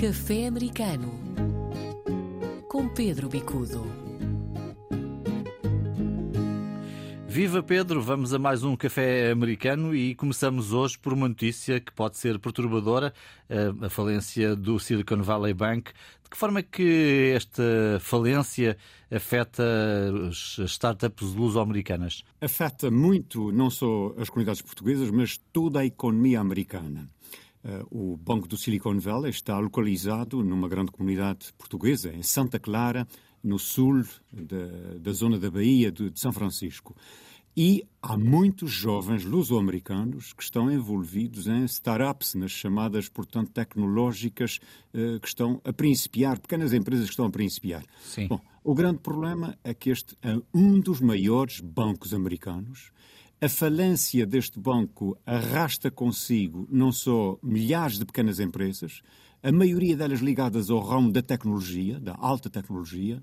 Café Americano com Pedro Bicudo. Viva Pedro, vamos a mais um café americano e começamos hoje por uma notícia que pode ser perturbadora, eh, a falência do Silicon Valley Bank. De que forma é que esta falência afeta as startups luso-americanas? Afeta muito não só as comunidades portuguesas, mas toda a economia americana. Eh, o Banco do Silicon Valley está localizado numa grande comunidade portuguesa, em Santa Clara, no sul da, da zona da Bahia de, de São Francisco. E há muitos jovens luso-americanos que estão envolvidos em startups, nas chamadas, portanto, tecnológicas eh, que estão a principiar, pequenas empresas que estão a principiar. Sim. Bom, o grande problema é que este é um dos maiores bancos americanos. A falência deste banco arrasta consigo não só milhares de pequenas empresas, a maioria delas ligadas ao ramo da tecnologia, da alta tecnologia,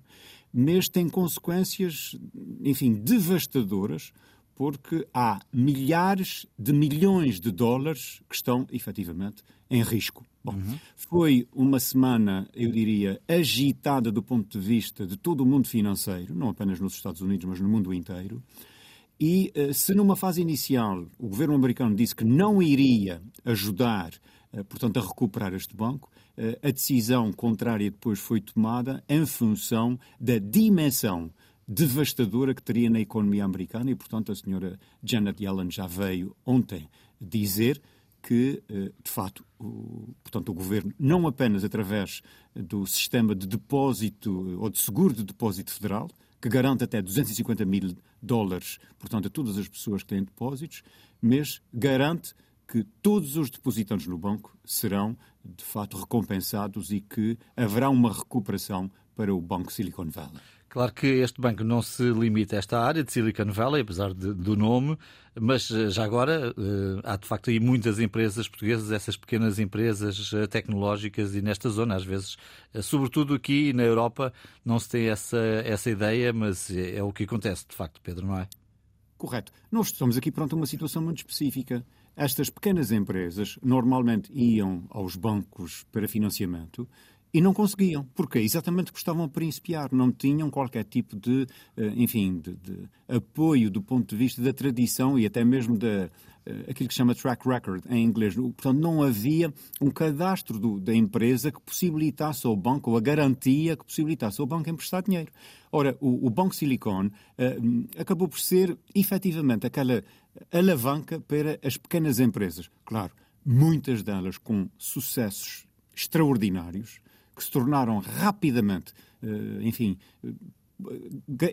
mas tem consequências, enfim, devastadoras, porque há milhares de milhões de dólares que estão efetivamente em risco. Bom, uhum. foi uma semana, eu diria, agitada do ponto de vista de todo o mundo financeiro, não apenas nos Estados Unidos, mas no mundo inteiro. E eh, se numa fase inicial o governo americano disse que não iria ajudar eh, portanto, a recuperar este banco. Eh, a decisão contrária depois foi tomada em função da dimensão devastadora que teria na economia americana e, portanto, a senhora Janet Yellen já veio ontem dizer que, de facto, o, portanto, o governo, não apenas através do sistema de depósito ou de seguro de depósito federal, que garante até 250 mil dólares, portanto, a todas as pessoas que têm depósitos, mas garante que todos os depositantes no banco serão, de fato, recompensados e que haverá uma recuperação para o Banco Silicon Valley. Claro que este banco não se limita a esta área de Silicon Valley, apesar de, do nome, mas eh, já agora eh, há de facto aí muitas empresas portuguesas, essas pequenas empresas eh, tecnológicas e nesta zona, às vezes, sobretudo aqui na Europa, não se tem essa, essa ideia, mas é, é o que acontece de facto, Pedro, não é? Correto. Nós estamos aqui a uma situação muito específica. Estas pequenas empresas normalmente iam aos bancos para financiamento e não conseguiam. Porquê? Exatamente porque estavam a principiar, não tinham qualquer tipo de, eh, enfim, de, de apoio do ponto de vista da tradição e até mesmo da, eh, aquilo que se chama track record em inglês. Portanto, não havia um cadastro do, da empresa que possibilitasse ao banco, ou a garantia que possibilitasse ao banco emprestar dinheiro. Ora, o, o Banco Silicon uh, acabou por ser, efetivamente, aquela alavanca para as pequenas empresas. Claro, muitas delas com sucessos extraordinários, que se tornaram rapidamente, uh, enfim,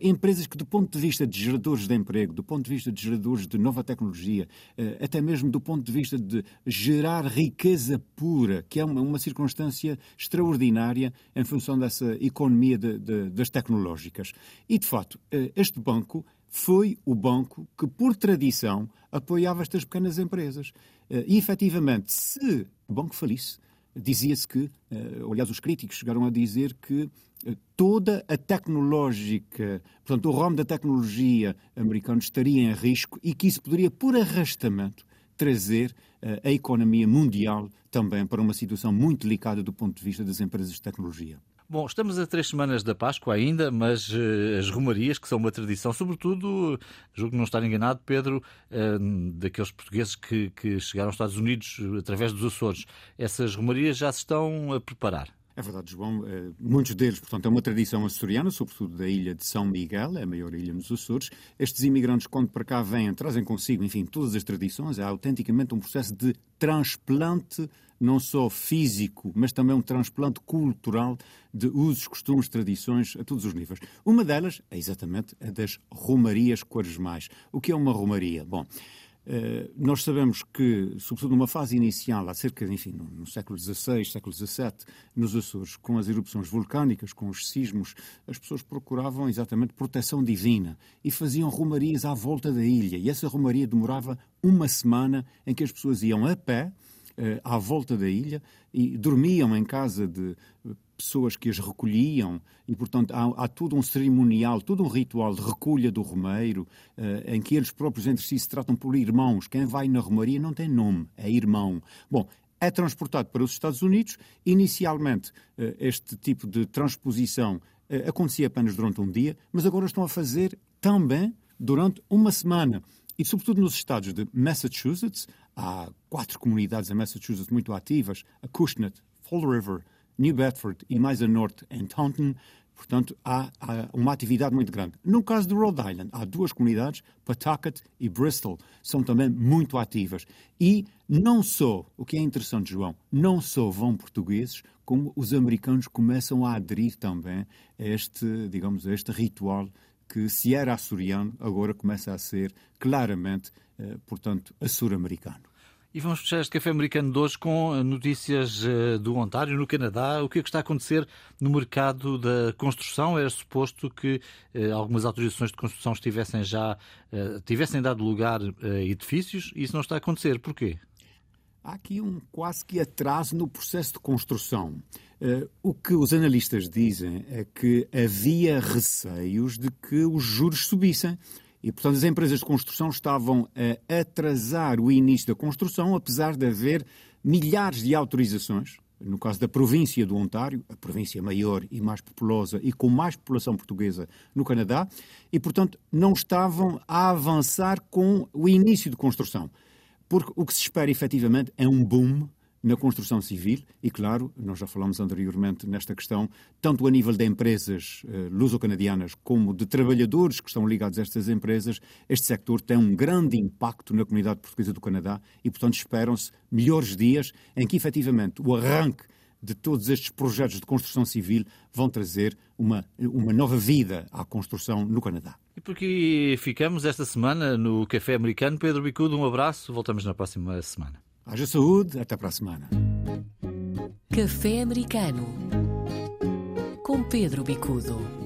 empresas que, do ponto de vista de geradores de emprego, do ponto de vista de geradores de nova tecnologia, eh, até mesmo do ponto de vista de gerar riqueza pura, que é uma, circunstância extraordinária em função dessa economia de, de, das tecnológicas. E, de facto, eh, este banco foi o banco que, por tradição, apoiava estas pequenas empresas. Eh, e, efetivamente, se o banco falisse, dizia-se que, aliás, os críticos chegaram a dizer que toda a tecnológica, portanto, o ramo da tecnologia americano estaria em risco e que isso poderia, por arrastamento, trazer uh, a economia mundial também para uma situação muito delicada do ponto de vista das empresas de tecnologia. Bom, estamos a três semanas da Páscoa ainda, mas uh, as romarias, que são uma tradição, sobretudo, julgo não estar enganado, Pedro, uh, daqueles portugueses que, que chegaram aos Estados Unidos através dos Açores, essas romarias já se estão a preparar. É verdade, João. Eh, muitos deles, portanto, é uma tradição açoriana, sobretudo da ilha de São Miguel, é a maior ilha nos Açores. Estes imigrantes, quando para cá vêm, trazem consigo, enfim, todas as tradições. É autenticamente um processo de transplante, não só físico, mas também um transplante cultural de usos, costumes, tradições a todos os níveis. Uma delas é exatamente a das romarias quaresmais. O que é uma romaria? Bom, nós sabemos que, sobretudo numa fase inicial, há cerca, enfim, no, século XVI, século XVII, nos Açores, com as erupções vulcânicas, com os sismos, as pessoas procuravam exatamente proteção divina e faziam romarias à volta da ilha. E essa romaria demorava uma semana em que as pessoas iam a pé, uh, à volta da ilha e dormiam em casa de pessoas que as recolhiam e, portanto, há, há todo um cerimonial, todo um ritual de recolha do romeiro, uh, em que eles próprios entre si se tratam por irmãos. Quem vai na romaria não tem nome, é irmão. Bom, é transportado para os Estados Unidos. Inicialmente, eh, este tipo de transposição eh, acontecia apenas durante um dia, mas agora estão a fazer também durante uma semana. E, sobretudo, nos estados de Massachusetts, há quatro comunidades em Massachusetts muito ativas: a Cushnet, Fall River, New Bedford e mais a norte em Taunton. Portanto, há, há, uma atividade muito grande. No caso de Rhode Island, há duas comunidades, Pawtucket e Bristol, são também muito ativas. E não só, o que é interessante, João, não só vão portugueses, como os americanos começam a aderir também a este, digamos, a este ritual que se era açoriano, agora começa a ser claramente, eh, portanto, açor-americano. E vamos fechar este café americano de hoje com eh, notícias eh, do Ontário, no Canadá. O que é que está a acontecer no mercado da construção? Era suposto que eh, algumas autorizações de construção estivessem já tivessem dado lugar a edifícios e isso não está a acontecer. Porquê? Há aqui um quase que atraso no processo de construção. o que os analistas dizem é que havia receios de que os juros subissem. E, portanto, as empresas de construção estavam a atrasar o início da construção, apesar de haver milhares de autorizações. No caso da província do Ontário, a província maior e mais populosa e com mais população portuguesa no Canadá, e, portanto, não estavam a avançar com o início de construção. Porque o que se espera efetivamente é um boom na construção civil e, claro, nós já falamos anteriormente nesta questão, tanto a nível de empresas eh, luso-canadianas como de trabalhadores que estão ligados a estas empresas, este sector tem um grande impacto na comunidade portuguesa do Canadá e, portanto, esperam-se melhores dias em que, efetivamente, o arranque de todos estes projetos de construção civil vão trazer uma, uma nova vida à construção no Canadá. E por aqui ficamos esta semana no Café Americano. Pedro Bicudo, um abraço. Voltamos na próxima semana. Haja saúde, até para a semana. Café Americano com Pedro Bicudo.